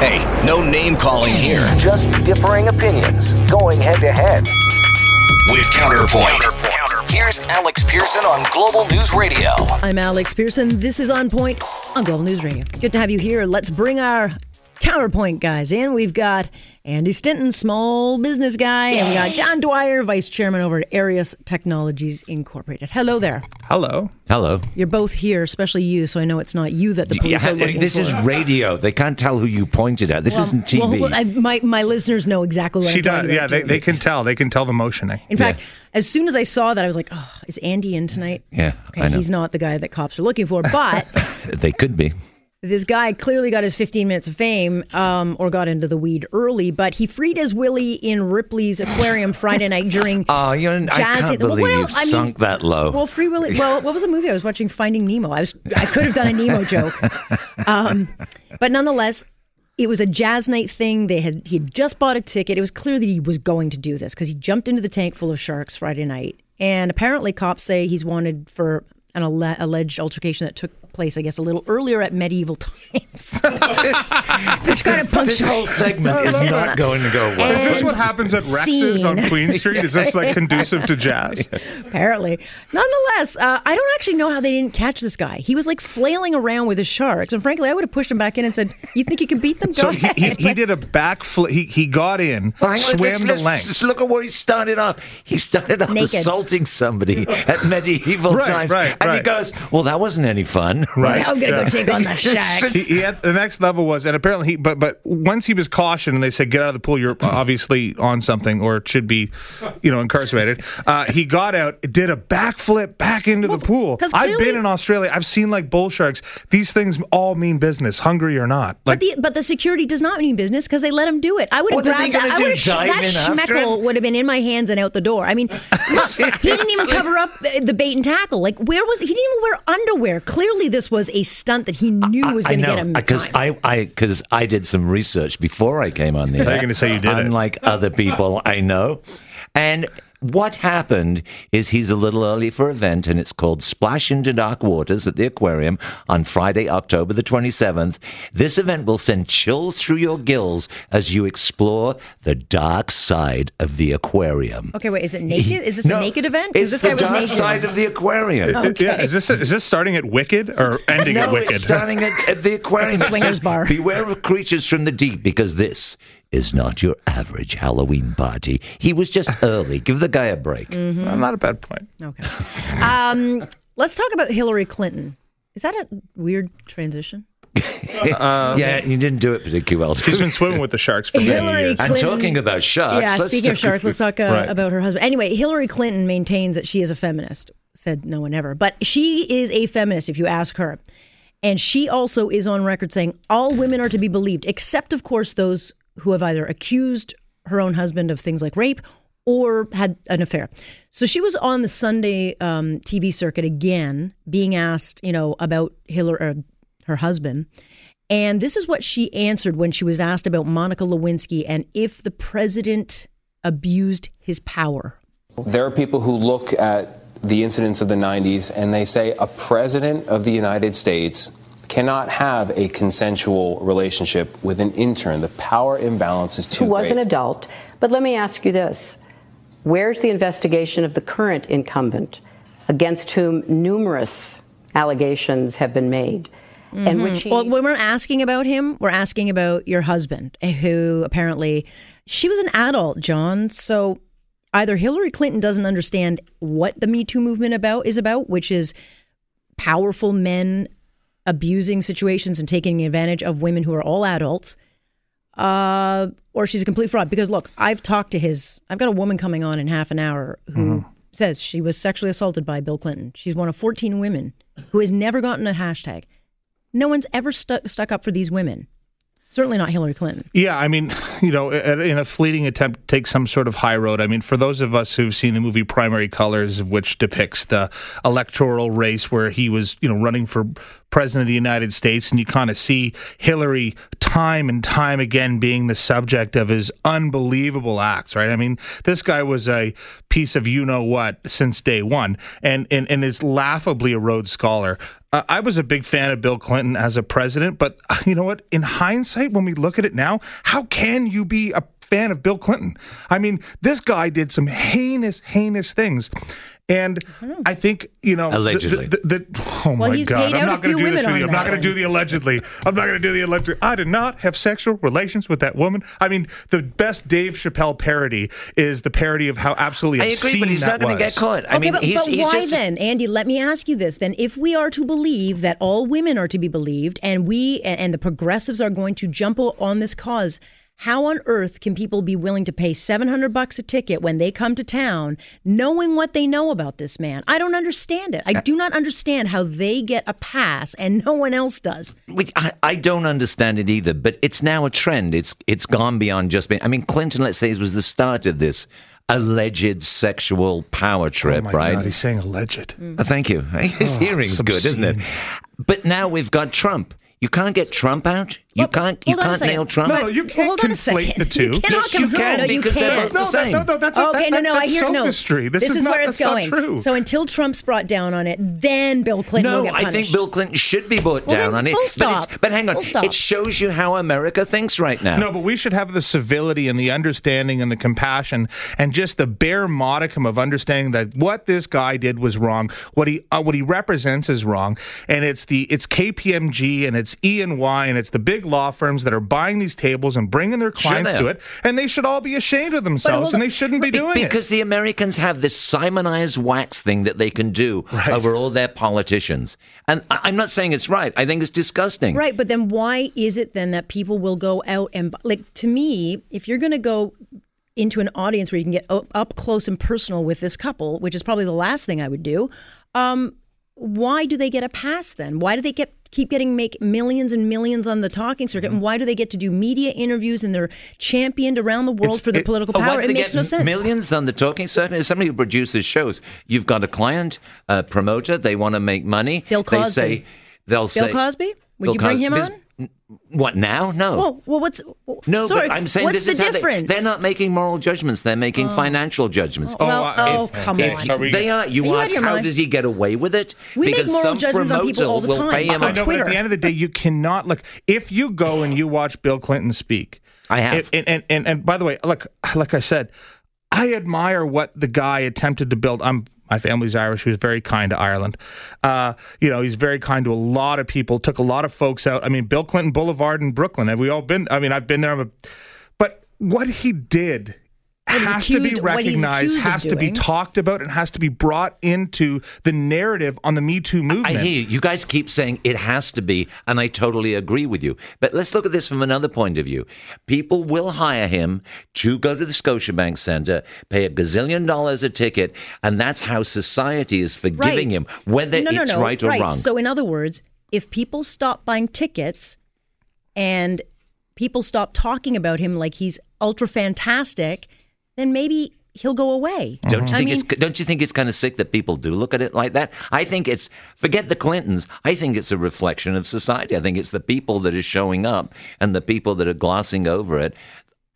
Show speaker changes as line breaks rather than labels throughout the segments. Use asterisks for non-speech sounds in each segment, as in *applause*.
Hey, no name calling here. Just differing opinions going head to head. With Counterpoint. Here's Alex Pearson on Global News Radio.
I'm Alex Pearson. This is On Point on Global News Radio. Good to have you here. Let's bring our Counterpoint guys in. We've got Andy Stinton, small business guy, and we got John Dwyer, vice chairman over at Arius Technologies Incorporated. Hello there.
Hello.
Hello.
You're both here, especially you, so I know it's not you that the police
Yeah,
are looking
this
for.
is radio. They can't tell who you pointed at. This
Well,
isn't TV.
Well, I, my, my listeners know exactly what
She
I'm talking
does. Yeah,
about,
they,
too.
they can tell. They can tell the motioning. Eh?
In fact, as soon as I saw that, I was like, oh, is Andy in tonight?
Yeah,
Okay,
I know.
he's not the guy that cops are looking for, but *laughs*
they could be.
This guy clearly got his 15 minutes of fame um, or got into the weed early, but he freed his willy in Ripley's aquarium Friday night during *laughs*
Oh, you're, I
Jazzy-
can't
Well,
believe you've
else? I mean-
sunk that low.
Well, Free Willy. Well, what was the movie I was watching? Finding Nemo. I was. I could have done a Nemo joke, *laughs* um, but nonetheless, it was a jazz night thing. They had he had just bought a ticket. It was clear that he was going to do this because he jumped into the tank full of sharks Friday night, and apparently cops say he's wanted for an alle- alleged altercation that took place, I guess, a little earlier at medieval *laughs* times. *laughs* this kind of
this whole segment is *laughs* not going to go well.
Is this what happens at Rex's on Queen Street? Is this like conducive to jazz?
apparently. Nonetheless, uh, I don't actually know how they didn't catch this guy. He was like flailing around with his sharks, and frankly, I would have pushed him back in and said, "You think you can beat them? Go
So he,
ahead."
he, he did a backflip. He, he got in,
Well,
swam
let's,
the
let's
length.
Just look at where he started off. He started off
Naked.
assaulting somebody at medieval
Right,
times.
right,
and he goes, Well, that wasn't any fun. *laughs*
Right.
Now I'm gonna
Yeah.
go take on the sharks.
He, he had, the next level was, and apparently he, but but once he was cautioned and they said get out of the pool, you're *laughs* obviously on something or should be, you know, incarcerated. Uh, he got out, did a backflip back into the pool.
'cause
I've been in Australia. I've seen like bull sharks. These things all mean business, hungry or not.
But the but the security does not mean business because they let him do it. I would have
What are they
grabbed that.
gonna
I would have sh-
dive
that
in
schmeckle would have been in my hands and out the door. I mean, he didn't even cover up the, the bait and tackle. Like where was he? Didn't even wear underwear. Clearly, this was a stunt that he knew was going to get him.
Uh, because
time.
I I because I did some research before I came on the *laughs*
thought you
air.
gonna say you did it.
Unlike other people I know, and what happened is he's a little early for event, and it's called Splash into Dark Waters at the aquarium on Friday, October the twenty seventh. This event will send chills through your gills as you explore the dark side of the aquarium.
Okay, wait. Is it naked? Is this
No,
a naked event?
It's
this
the
guy was
dark
naked.
side of the aquarium.
Uh, yeah, is this is this starting at Wicked or *laughs* ending
no,
at Wicked?
it's starting at, at the aquarium.
It's a swingers bar.
Beware of creatures from the deep because this is not your average Halloween party. He was just *laughs* early. Give the guy a break.
Well, not a bad point.
Okay. *laughs* Um, let's talk about Hillary Clinton. Is that a weird transition? *laughs*
yeah, you didn't do it particularly well.
She's been swimming with the sharks for many
Hillary
years.
I'm talking about sharks.
Yeah,
Let's
speaking of sharks, let's talk uh,
Right.
about her husband. Anyway, Hillary Clinton maintains that she is a feminist. Said no one ever, but she is a feminist if you ask her. And she also is on record saying all women are to be believed, except of course those who have either accused her own husband of things like rape or had an affair. So she was on the Sunday um, TV circuit again, being asked, you know, about Hillary, or her husband. And this is what she answered when she was asked about Monica Lewinsky and if the president abused his power.
There are people who look at the incidents of the 90s and they say a president of the United States cannot have a consensual relationship with an intern. The power imbalance is too
who was
great.
an adult. But let me ask you this Where's the investigation of the current incumbent, against whom numerous allegations have been made? And mm-hmm. which he,
Well, when we're not asking about him, we're asking about your husband, eh, who apparently she was an adult, John. So either Hillary Clinton doesn't understand what the Me Too movement about is about, which is powerful men abusing situations and taking advantage of women who are all adults, uh, or she's a complete fraud. Because look, I've talked to his. I've got a woman coming on in half an hour who says she was sexually assaulted by Bill Clinton. She's one of 14 women who has never gotten a hashtag. No one's ever stuck stuck up for these women. Certainly not Hillary Clinton.
Yeah, I mean, you know, in a fleeting attempt to take some sort of high road, I mean, for those of us who've seen the movie Primary Colors, which depicts the electoral race where he was, you know, running for president of the United States, and you kind of see Hillary time and time again being the subject of his unbelievable acts, right? I mean, this guy was a piece of you know what since day one, and and, and is laughably a Rhodes Scholar. Uh, I was a big fan of Bill Clinton as a president, but uh, you know what? In hindsight, when we look at it now, how can you be a fan of Bill Clinton? I mean, this guy did some heinous, heinous things. And I, think you know
allegedly.
The, the, the, oh
well,
my
he's
God!
Paid
I'm
out
not going to do this
women
with you. I'm not going to do the allegedly. I'm not going to do the allegedly. I did not have sexual relations with that woman. I mean, the best Dave Chappelle parody is the parody of how absolutely
I
obscene
agree, but he's not going to get caught. I
okay,
mean,
but,
he's,
but
he's
why
just,
then, Andy? Let me ask you this: then, if we are to believe that all women are to be believed, and we and the progressives are going to jump on this cause, how on earth can people be willing to pay seven hundred bucks a ticket when they come to town, knowing what they know about this man? I don't understand it. I do not understand how they get a pass and no one else does.
I, I don't understand it either, but it's now a trend. It's it's gone beyond just being. I mean, Clinton, let's say, was the start of this alleged sexual power
Oh
trip,
my
right?
God, he's saying alleged.
Uh, thank you. *laughs* His hearing's good, isn't it? But now we've got Trump. You can't get Trump out. You
Well,
can't. You
hold on a
can't nail Trump.
No, you can't
hold on a
conflate
second. *laughs*
the two.
You
Yes, you can
no, you
because they're
can't.
both the
No, that,
same.
no, no, that's
okay, no, no, I
that's
hear no.
sophistry. This,
is,
not,
where it's going.
true.
So until Trump's brought down on it, then Bill Clinton will
No,
get
I think Bill Clinton should be brought
Well,
down
then
on it.
full
But,
stop.
it's, but hang on,
Full stop.
it shows you how America thinks right now.
No, but we should have the civility and the understanding and the compassion and just the bare modicum of understanding that what this guy did was wrong. What he uh, what he represents is wrong, and it's the it's KPMG and it's E and Y and it's the big law firms that are buying these tables and bringing their clients
they
to it, and they should all be ashamed of themselves and they shouldn't be
Be-
doing it.
because the Americans have this Simonized wax thing that they can do
Right.
over all their politicians. And I- I'm not saying it's right. I think it's disgusting.
Right, but then why is it then that people will go out and like to me, if you're going to go into an audience where you can get up, up close and personal with this couple, which is probably the last thing I would do, um, why do they get a pass then? Why do they get keep getting make millions and millions on the talking circuit? And mm-hmm. why do they get to do media interviews and they're championed around the world
It's-
for their
it-
political power? It makes no sense.
Millions on the talking circuit. As somebody who produces shows, you've got a client, a promoter. They want to make money.
Bill
They
Cosby.
say they'll
Bill
say
Cosby? Would
Bill
you bring him
Cosby's-
on?
What now? No.
Well, well, what's
no,
sorry,
but I'm saying
what's
this
the
is how
difference?
they're not making moral judgments. They're making oh. financial judgments.
Oh, well,
I-
oh,
if- oh,
come
if
on.
you- Are we-
They are. You,
Are you out
ask
your
how
mind?
does he get away with it?
We make
because
moral
some
judgments on people all the time.
pay him.
On
I know, but
Twitter.
at the end of the day, you cannot look. If you go and you watch Bill Clinton speak,
I have.
if- and, and and and by the way, look, like I said, I admire what the guy attempted to build. I'm my family's Irish. He was very kind to Ireland. Uh, you know, he's very kind to a lot of people. Took a lot of folks out. I mean, Bill Clinton Boulevard in Brooklyn. Have we all been? I mean, I've been there. A, but what he did
he's
has to be
accused- what he's
recognized,
accused
has to be talked about, and has to be brought into the narrative on the Me Too movement.
I hear you. You guys keep saying it has to be, and I totally agree with you. But let's look at this from another point of view. People will hire him to go to the Scotiabank Center, pay a gazillion dollars a ticket, and that's how society is forgiving him, whether
no, no,
it's
no,
right or wrong.
So, in other words, if people stop buying tickets and people stop talking about him like he's ultra fantastic, then maybe he'll go away.
Don't you mm-hmm.
I
think
mean,
it's don't you think it's kind of sick that people do look at it like that? I think it's forget the Clintons. I think it's a reflection of society. I think it's the people that are showing up and the people that are glossing over it.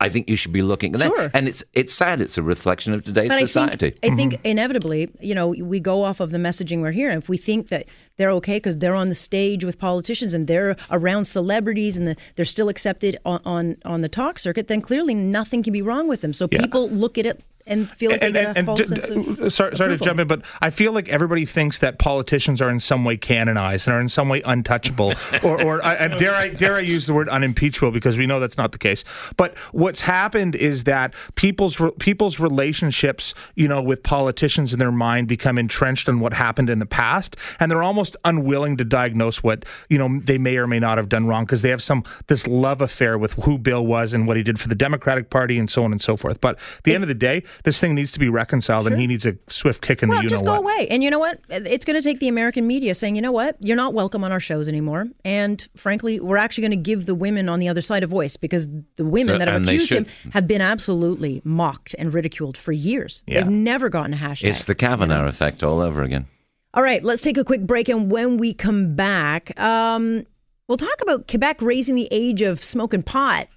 I think you should be looking at
Sure.
that. And it's it's sad. It's a reflection of today's
But
society.
I think, I think inevitably, you know, we go off of the messaging we're hearing. If we think that they're okay because they're on the stage with politicians and they're around celebrities and the, they're still accepted on, on on the talk circuit, then clearly nothing can be wrong with them. So people look at it and feel like they get a false
d-
sense of
sorry, sorry to jump in, but I feel like everybody thinks that politicians are in some way canonized and are in some way untouchable, *laughs* or, or I, dare I dare I use the word unimpeachable because we know that's not the case. But what's happened is that people's re- people's relationships, you know, with politicians in their mind become entrenched in what happened in the past, and they're almost almost unwilling to diagnose what you know they may or may not have done wrong because they have some this love affair with who Bill was and what he did for the Democratic Party and so on and so forth. But at the end of the day, this thing needs to be reconciled, and he needs a swift kick in
Well,
the you
just
know
go
what.
away. And you know what? It's going to take the American media saying, you know what? You're not welcome on our shows anymore. And frankly, we're actually going to give the women on the other side a voice because the women
So-
that have accused him have been absolutely mocked and ridiculed for years.
Yeah.
They've never gotten a hashtag.
It's the Kavanaugh effect all over again.
All right, let's take a quick break. And when we come back, um, we'll talk about Quebec raising the age of smoking pot.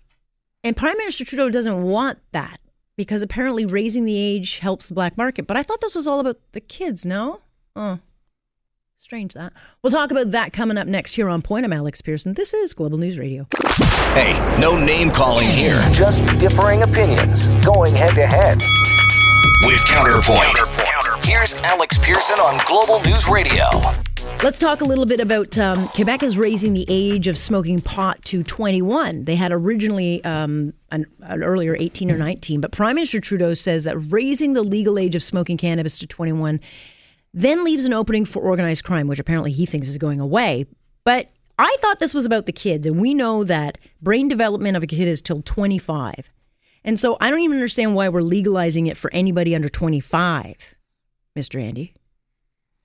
And Prime Minister Trudeau doesn't want that because apparently raising the age helps the black market. But I thought this was all about the kids, no? Oh, strange that. We'll talk about that coming up next here on Point. I'm Alex Pearson. This is Global News Radio.
Hey, no name calling here. Just differing opinions going head to head. With Counterpoint. Here's Alex Pearson on Global News Radio.
Let's talk a little bit about um, Quebec is raising the age of smoking pot to 21. They had originally um, an, an earlier 18 or 19, but Prime Minister Trudeau says that raising the legal age of smoking cannabis to 21 then leaves an opening for organized crime, which apparently he thinks is going away. But I thought this was about the kids, and we know that brain development of a kid is till 25. And so I don't even understand why we're legalizing it for anybody under 25, Mr. Andy.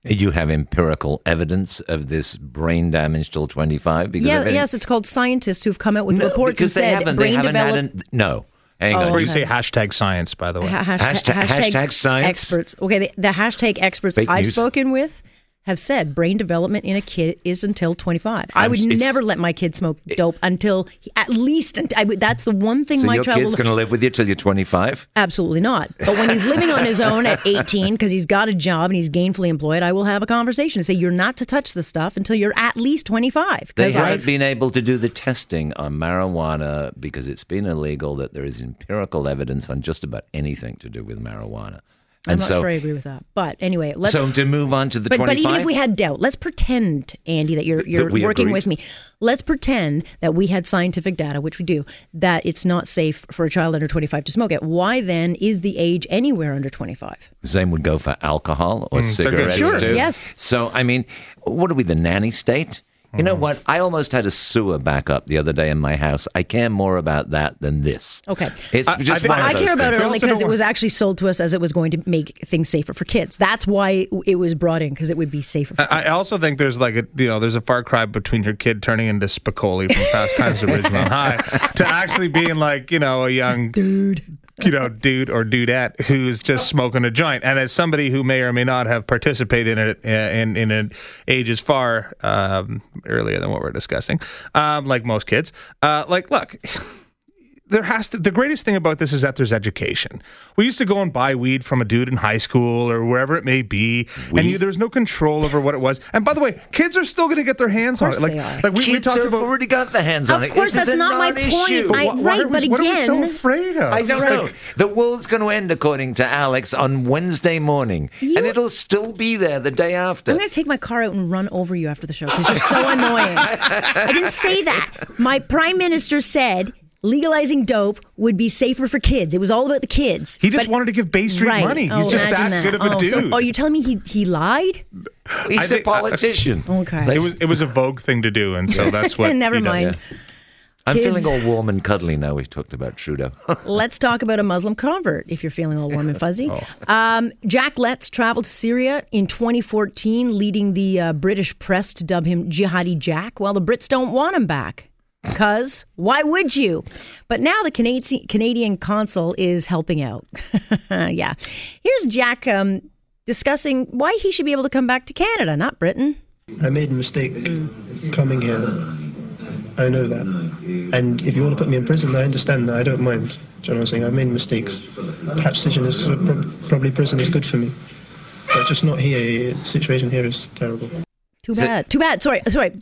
You have empirical evidence of this brain damage till 25? Because
Yeah, yes, it's called scientists who've come out with
no,
reports
because
and said
haven't. They
brain
haven't
develop-
had an, no. Hang
Oh,
on.
Where you say hashtag science, by the way.
Ha- hashtag,
Hashtag- hashtag science?
experts. Okay, the, the hashtag experts
Fake
I've
news.
spoken with have said brain development in a kid is until 25. I
I'm-
would never let my kid smoke dope until he, at least unt- I would, that's the one thing
So
my
your
child
kid's going to live with you till you're 25?
absolutely not. But when he's living on his own at 18 because he's got a job and he's gainfully employed, I will have a conversation and say you're not to touch the stuff until you're at least 25
They haven't
I've
been able to do the testing on marijuana because it's been illegal. That there is empirical evidence on just about anything to do with marijuana.
I'm
And
not
so,
sure I agree with that. But anyway, let's
so to move on to the
but,
25.
but even if we had doubt, let's pretend, Andy, that you're you're
we
working
agreed.
with me. Let's pretend that we had scientific data, which we do, that it's not safe for a child under 25 to smoke it. Why then is the age anywhere under 25?
The same would go for alcohol or
mm, they're
cigarettes
Sure,
too.
yes.
So I mean, what are we, the nanny state? You know mm-hmm. what? I almost had a sewer backup the other day in my house. I care more about that than this.
Okay.
It's
I-
just
I-
one
I
of
care
those
about it
things.
We
only because it was actually sold to us as it was going to make things safer for kids. That's why it was brought in because it would be safer. For
I I also think there's like a you know there's a far cry between your kid turning into Spicoli from Fast Times at Ridgemont High *laughs* to actually being like you know a young dude you know dude or dudette who's just smoking a joint. And as somebody who may or may not have participated in it uh, in in an ages far um, earlier than what we're discussing um, like most kids uh, like look there has to the greatest thing about this is that there's education. We used to go and buy weed from a dude in high school or wherever it may be, and you, there was no control over what it was. And by the way, kids are still going to get their hands on it. Like,
they are.
like we, we talked
have
about.
already got the hands on it.
Of course,
This
that's
a
not my
non-issue.
point. I-
Why- why
right,
are we-
but
what are we so
again-
afraid of?
I don't
Right.
know. The world's going to end, according to Alex, on Wednesday morning,
You-
and it'll still be there the day after.
I'm going to take my car out and run over you after the show because you're so annoying. *laughs* I didn't say that. My prime minister said legalizing dope would be safer for kids. It was all about the kids.
He just
But-
wanted to give Bay Street
right.
money. He's
Oh,
just
imagine
that, good of a
Oh,
dude.
so- oh, you're telling me he he lied?
He's
I
a
think-
politician.
Okay.
it was it was a Vogue thing to do, and so that's what. *laughs*
Never
he does.
mind.
I'm
Kids.
feeling all warm and cuddly now we've talked about Trudeau. *laughs*
Let's talk about a Muslim convert if you're feeling all warm and fuzzy.
Oh.
Um, Jack Letts traveled to Syria in 2014, leading the uh, British press to dub him Jihadi Jack. Well, the Brits don't want him back. Because why would you? But now the Canadian, Canadian consul is helping out. *laughs* yeah. Here's Jack um, discussing why he should be able to come back to Canada, not Britain.
I made a mistake coming here. I know that. And if you want to put me in prison, I understand that. I don't mind. Do you know what I'm saying? I've made mistakes. Perhaps prison is prob- probably prison is good for me, but just not here. The situation here is terrible.
Too bad. Too bad. Sorry. Sorry.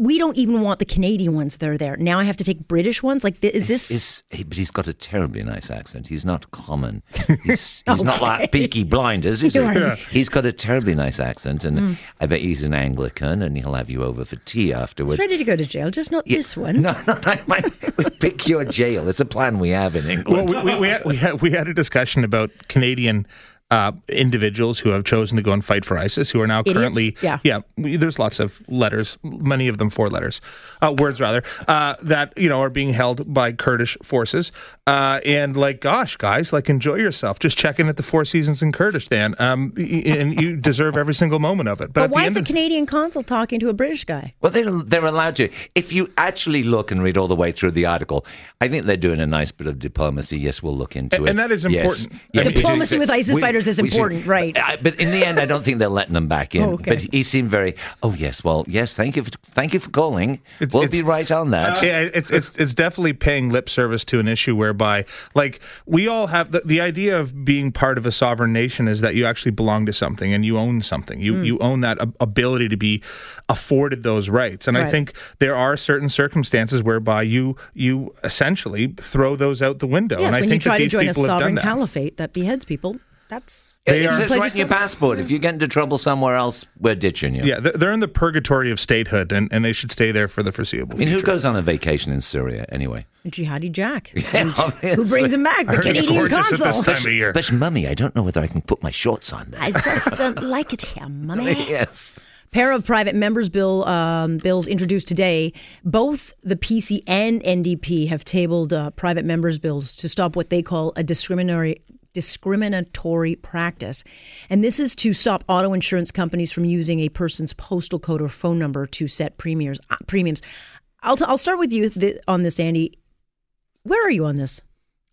M- We don't even want the Canadian ones that are there. Now I have to take British ones. Like, is this?
Is- he- but he's got a terribly nice accent. He's not common. *laughs* He's, he's not like Peaky Blinders, is he?
Right.
He's got a terribly nice accent, and
Mm.
I bet he's an Anglican, and he'll have you over for tea afterwards.
He's ready to go to jail, just not
Yeah.
this one.
No, no, no. *laughs* My, we pick your jail. It's a plan we have in
Well,
England.
we, we, we, had, we, had, we had a discussion about Canadian uh, individuals who have chosen to go and fight for ISIS, who are now
Idiots?
currently,
Yeah.
yeah, we- there's lots of letters, many of them four letters, uh, words rather, uh, that you know are being held by Kurdish forces. Uh, and like, gosh, guys, like enjoy yourself. Just check in at the Four Seasons in Kurdistan, um, y- y- and you deserve every single moment of it. But,
But
at the
why is a
of-
Canadian consul talking to a British guy?
Well, they're, they're allowed to. If you actually look and read all the way through the article, I think they're doing a nice bit of diplomacy. Yes, we'll look into
And-
it.
and that is important.
Yes, we do.
Diplomacy with ISIS fighters is
should-
important, right.
I- But in the end, I don't think they're letting them back in. *laughs*
Oh, okay.
But he seemed very. Oh yes, well yes. Thank you. For, thank you for calling.
It's-
we'll
it's-
be right on that.
yeah, it's it's it's definitely paying lip service to an issue whereby, like, we all have the, the idea of being part of a sovereign nation is that you actually belong to something and you own something. You hmm. you own that ability to be afforded those rights. And I think there are certain circumstances whereby you you essentially throw those out the window.
Yes,
and I
when you
think
try
that
to
these
join a
people have
sovereign
done that.
caliphate that beheads people, that's
They
it
are-
says right in your passport. If you get into trouble somewhere else, we're ditching you.
Yeah, they're- they're in the purgatory of statehood, and, and they should stay there for the foreseeable
I mean, who goes on a vacation in Syria anyway?
Jihadi Jack. *laughs*
Yeah,
Who brings him back? The
heard it's
Canadian
gorgeous at this
consul.
time of year.
But mummy, I don't know whether I can put my shorts on there.
I just don't *laughs* like it here, mummy. *laughs*
yes.
Pair of private members bill um, bills introduced today. Both the PC and NDP have tabled uh, private members bills to stop what they call a discriminatory discriminatory practice, and this is to stop auto insurance companies from using a person's postal code or phone number to set premiums. Uh, premiums. I'll t- I'll start with you th- on this, Andy. Where are you on this?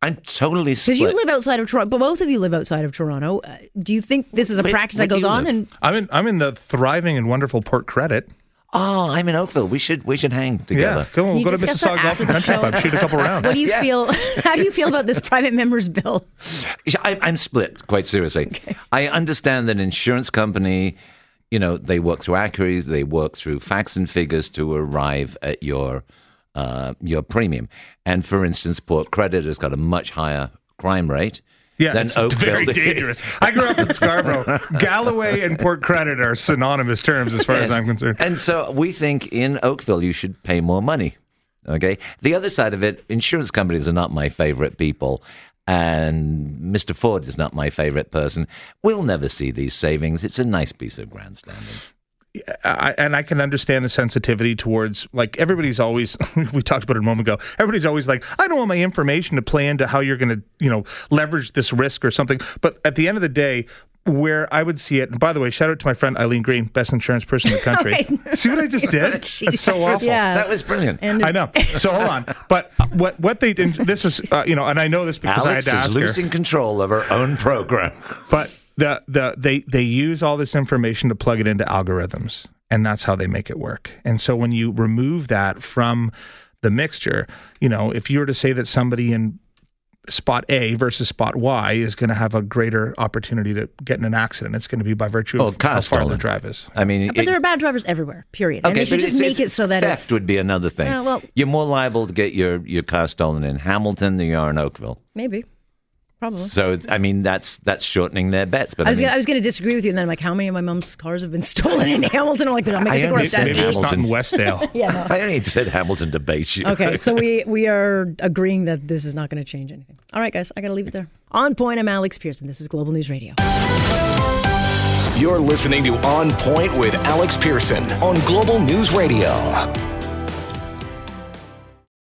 I'm totally split.
Because you live outside of Toronto, but both of you live outside of Toronto. Uh, do you think this is a
Where-
practice
where
that goes on? And
I'm in I'm in the thriving and wonderful Port Credit.
Oh, I'm in Oakville. We should we should hang together.
Yeah,
together.
go,
you
go to
discuss that
Mississauga Golf
after
and
the
Country
show?
Club, shoot a couple rounds.
what do you
Yeah.
feel? *laughs* How do you feel about this private members bill?
I, I'm split, quite seriously. I understand that insurance company, you know, they work through actuaries, they work through facts and figures to arrive at your uh, your premium. And for instance, Port Credit has got a much higher crime rate.
Yeah,
than
it's *laughs*
Oakville
very dangerous. I grew up in Scarborough. *laughs* Galloway and Port Credit are synonymous terms as far as I'm concerned.
And so we think in Oakville you should pay more money. Okay. The other side of it, insurance companies are not my favorite people. And Mr. Ford is not my favorite person. We'll never see these savings. It's a nice piece of grandstanding.
I, and I can understand the sensitivity towards like everybody's always *laughs* we talked about it a moment ago. Everybody's always like, I don't want my information to play into how you're going to you know leverage this risk or something. But at the end of the day. Where I would see it, and by the way, shout out to my friend Eileen Green, best insurance person in the *laughs* country. see what I just *laughs* did? That's so awful.
Yeah.
That was brilliant.
And
I know. So hold on, but what what they did? This is uh, you know, and I know this because
Alex
I had
is
to ask her.
losing control of her own program.
But the the they they use all this information to plug it into algorithms, and that's how they make it work. And so when you remove that from the mixture, you know, if you were to say that somebody in spot A versus spot Y is going to have a greater opportunity to get in an accident, it's going to be by virtue
Oh,
of
car
how far
stolen.
the drive is.
I mean,
but there are bad drivers everywhere. Period. and they should
but
just
it's-
make it so that
theft
it's
would be another thing.
Yeah, well-
You're more liable to get your, your car stolen in Hamilton than you are in Oakville.
maybe, probably.
So I mean, that's that's shortening their bets. But
I was
I mean,
gonna, I was going to disagree with you, and then I'm like, how many of my mom's cars have been *laughs* stolen in Hamilton? I'm like, I'm
I
making the
only
course
said
that
Maybe it's not in
Hamilton.
Westdale. *laughs*
Yeah. no.
I only said Hamilton to bait you.
Okay, so we *laughs* we are agreeing that this is not going to change anything. All right, guys, I got to leave it there. On point. I'm Alex Pearson. This is Global News Radio.
You're listening to On Point with Alex Pearson on Global News Radio.